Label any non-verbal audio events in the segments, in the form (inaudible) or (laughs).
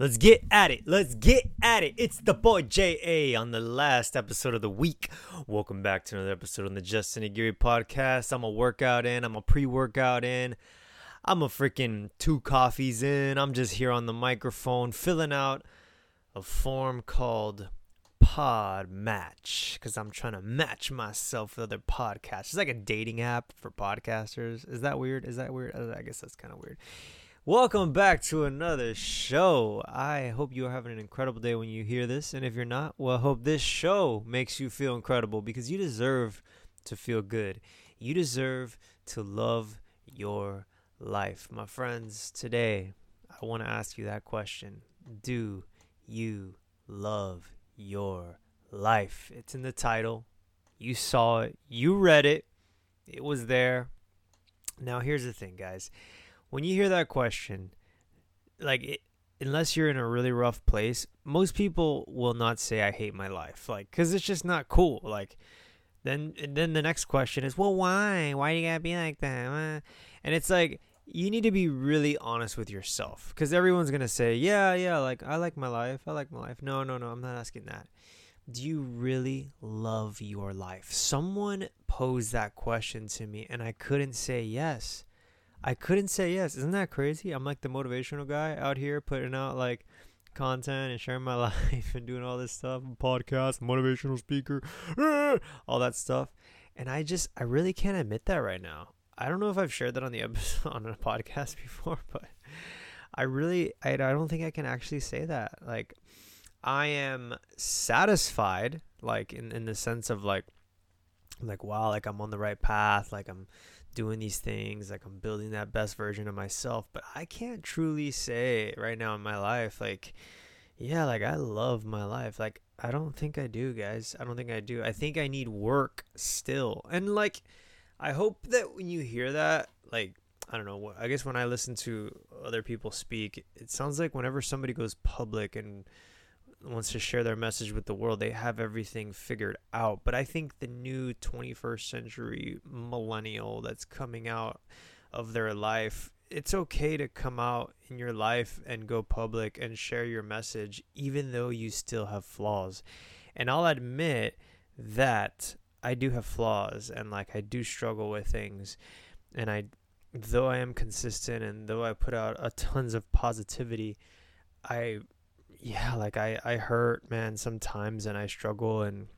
Let's get at it. Let's get at it. It's the boy JA on the last episode of the week. Welcome back to another episode on the Justin Aguirre podcast. I'm a workout in, I'm a pre workout in, I'm a freaking two coffees in. I'm just here on the microphone filling out a form called Pod Match because I'm trying to match myself with other podcasts. It's like a dating app for podcasters. Is that weird? Is that weird? I guess that's kind of weird. Welcome back to another show. I hope you are having an incredible day when you hear this. And if you're not, well, I hope this show makes you feel incredible because you deserve to feel good. You deserve to love your life. My friends, today I want to ask you that question Do you love your life? It's in the title. You saw it, you read it, it was there. Now, here's the thing, guys when you hear that question, like it, unless you're in a really rough place, most people will not say I hate my life, like cuz it's just not cool. Like then then the next question is, "Well, why? Why do you got to be like that?" And it's like you need to be really honest with yourself cuz everyone's to say, "Yeah, yeah, like I like my life. I like my life." No, no, no, I'm not asking that. Do you really love your life? Someone posed that question to me and I couldn't say yes. I couldn't say yes. Isn't that crazy? I'm like the motivational guy out here putting out like content and sharing my (laughs) life and doing all this stuff, podcast, motivational speaker, (laughs) all that stuff. And I just I really can't admit that right now. I don't know if I've shared that on the (laughs) episode on a podcast before, but I really I, I don't think I can actually say that. Like I am satisfied like in in the sense of like like wow, like I'm on the right path, like I'm doing these things like i'm building that best version of myself but i can't truly say right now in my life like yeah like i love my life. Like i don't think i do guys. I don't think i do. I think i need work still. And like i hope that when you hear that like i don't know i guess when i listen to other people speak it sounds like whenever somebody goes public and wants to share their message with the world, they have everything figured out. But I think the new 21st century millennial that's coming out of their life, it's okay to come out in your life and go public and share your message, even though you still have flaws. And I'll admit that I do have flaws and like I do struggle with things. And I, though I am consistent and though I put out a tons of positivity, I yeah, like I I hurt, man, sometimes and I struggle and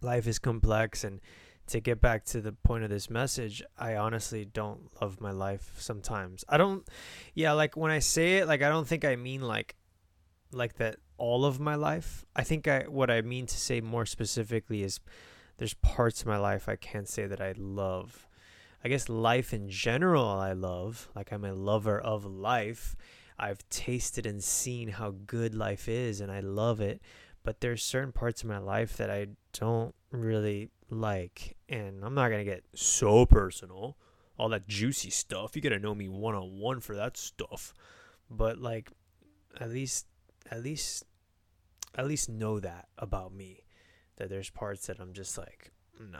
life is complex and to get back to the point of this message, I honestly don't love my life sometimes. I don't yeah, like when I say it, like I don't think I mean like like that all of my life. I think I what I mean to say more specifically is there's parts of my life I can't say that I love. I guess life in general I love, like I'm a lover of life I've tasted and seen how good life is and I love it. But there's certain parts of my life that I don't really like. And I'm not going to get so personal. All that juicy stuff. You got to know me one on one for that stuff. But like at least at least at least know that about me. That there's parts that I'm just like, nah,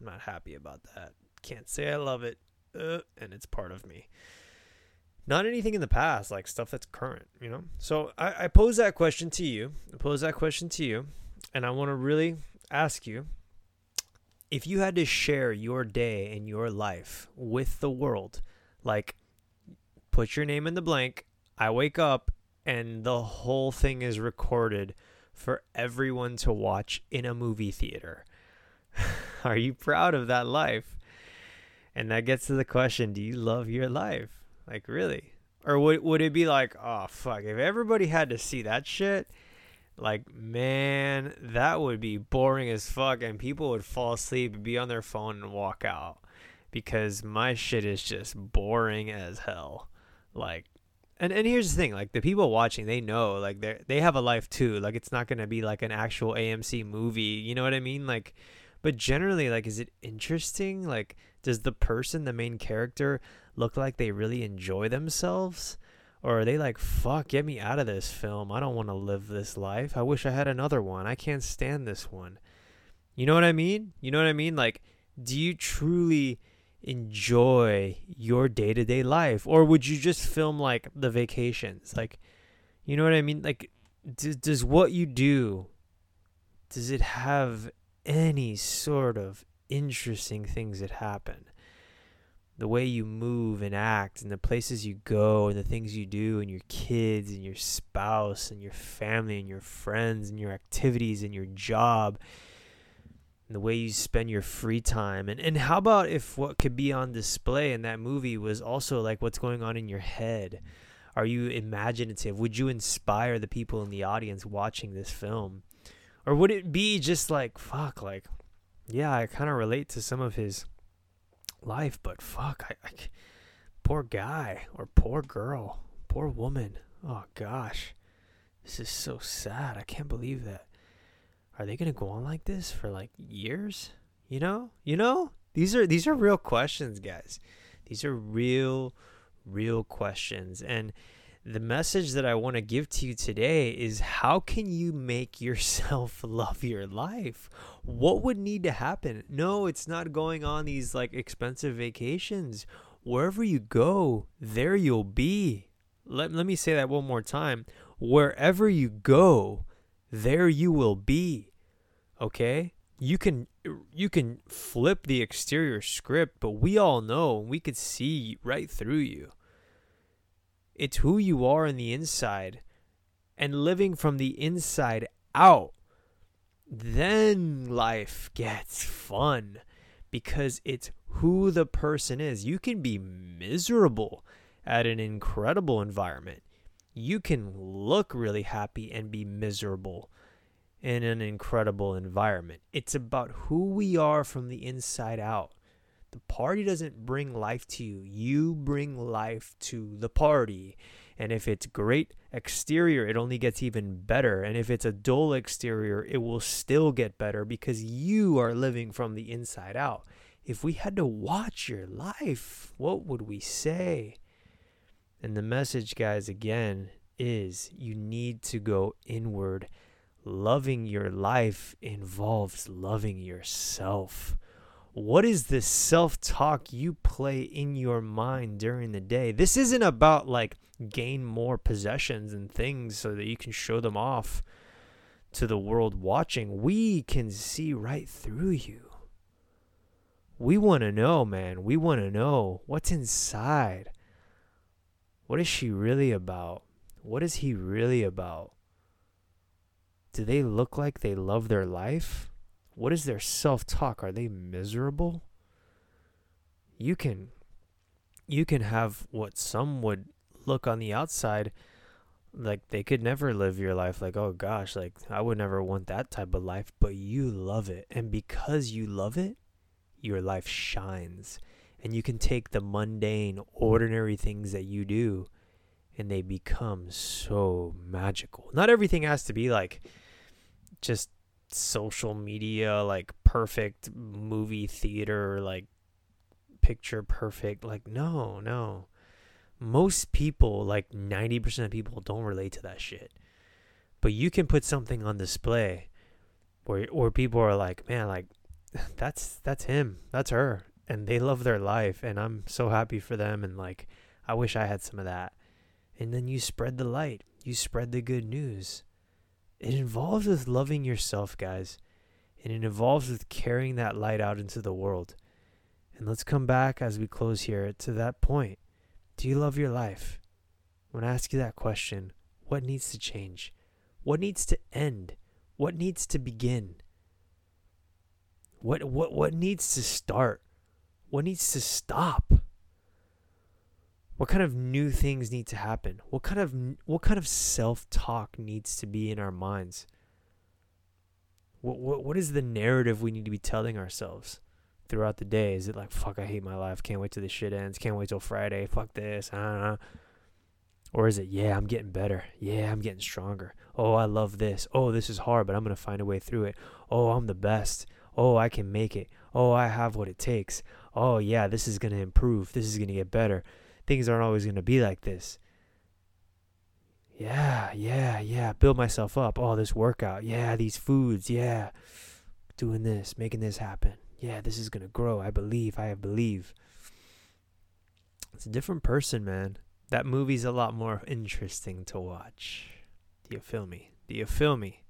I'm not happy about that. Can't say I love it. Uh, and it's part of me not anything in the past, like stuff that's current, you know? So I, I pose that question to you. I pose that question to you, and I want to really ask you if you had to share your day and your life with the world, like put your name in the blank, I wake up and the whole thing is recorded for everyone to watch in a movie theater. (laughs) Are you proud of that life? And that gets to the question do you love your life? Like really? Or would would it be like, oh fuck, if everybody had to see that shit, like man, that would be boring as fuck and people would fall asleep, be on their phone and walk out. Because my shit is just boring as hell. Like and and here's the thing, like the people watching, they know like they they have a life too. Like it's not gonna be like an actual AMC movie. You know what I mean? Like but generally like is it interesting? Like does the person, the main character, look like they really enjoy themselves? Or are they like, fuck, get me out of this film. I don't want to live this life. I wish I had another one. I can't stand this one. You know what I mean? You know what I mean? Like, do you truly enjoy your day to day life? Or would you just film like the vacations? Like, You know what I mean? Like, does, does what you do, does it have any sort of interesting things that happen? The way you move and act, and the places you go, and the things you do, and your kids, and your spouse, and your family, and your friends, and your activities, and your job, and the way you spend your free time. And, and how about if what could be on display in that movie was also like what's going on in your head? Are you imaginative? Would you inspire the people in the audience watching this film? Or would it be just like, fuck, like, yeah, I kind of relate to some of his life, but fuck, I, I, poor guy or poor girl, poor woman. Oh gosh, this is so sad. I can't believe that. Are they gonna go on like this for like years? You know, you know, these are these are real questions, guys. These are real real questions. And the message that I want to give to you today is how can you make yourself (laughs) love your life? What would need to happen? No, it's not going on these like expensive vacations. Wherever you go, there you'll be. Let, let me say that one more time. Wherever you go, there you will be. Okay? you can you can flip the exterior script, but we all know we could see right through you. It's who you are on the inside and living from the inside out. Then life gets fun because it's who the person is. You can be miserable at an incredible environment. You can look really happy and be miserable in an incredible environment. It's about who we are from the inside out. The party doesn't bring life to you, you bring life to the party. And if it's great exterior, it only gets even better. And if it's a dull exterior, it will still get better because you are living from the inside out. If we had to watch your life, what would we say? And the message, guys, again, is you need to go inward loving your life involves loving yourself. What is the self talk you play in your mind during the day? This isn't about like gain more possessions and things so that you can show them off to the world watching. We can see right through you. We want to know, man. We want to know what's inside. What is she really about? What is he really about? do they look like they love their life? What is their self talk? Are they miserable? You can you can have what some would look on the outside like they could never live your life like oh gosh like I would never want that type of life but you love it and because you love it your life shines and you can take the mundane ordinary things that you do and they become so magical not everything has to be like just social media like perfect movie theater like picture perfect like no no. Most people like 90% of people don't relate to that shit. But you can put something on display where or people are like man like (laughs) that's that's him. That's her. And they love their life and I'm so happy for them and like I wish I had some of that. And then you spread the light. You spread the good news it involves with loving yourself, guys. And it involves with carrying that light out into the world. And let's come back as we close here to that point. Do you love your life? When I ask you that question, what needs to change? What needs to end? What needs to begin? What what what needs to start? What needs to stop? What kind of new things need to happen? What kind of what kind of self-talk needs to be in our minds? What, what what is the narrative we need to be telling ourselves throughout the day? Is it like fuck i hate my life. Can't wait till this shit ends. Can't wait till friday. Fuck this. Or is it yeah i'm getting better. Yeah i'm getting stronger. Oh i love this. Oh this is hard but i'm gonna find a way through it. Oh i'm the best. Oh i can make it. Oh i have what it takes. Oh yeah this is gonna improve. This is gonna get better things aren't always going to be like this. Yeah, yeah, yeah. Build myself up. Oh, this workout. Yeah, these foods. Yeah. Doing this, making this happen. Yeah, this is going to grow. I believe. I believe. It's a different person, man. That movie's a lot more interesting to watch. Do you feel me? Do you feel me?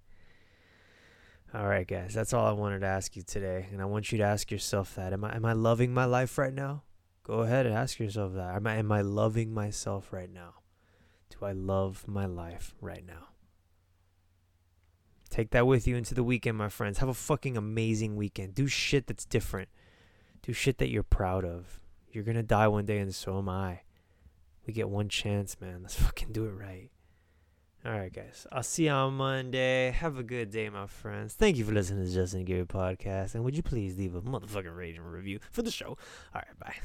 All right, guys, that's all I wanted to ask you today, and I want you to ask yourself that: Am I am I loving my life right now? Go ahead and ask yourself that. Am I am I loving myself right now? Do I love my life right now? Take that with you into the weekend, my friends. Have a fucking amazing weekend. Do shit that's different. Do shit that you're proud of. You're gonna die one day, and so am I. We get one chance, man. Let's (laughs) fucking do it right. All right, guys. I'll see you on Monday. Have a good day, my friends. Thank you for listening to Justin Aguirre podcast. And would you please leave a motherfucking rating review for the show? All right, bye.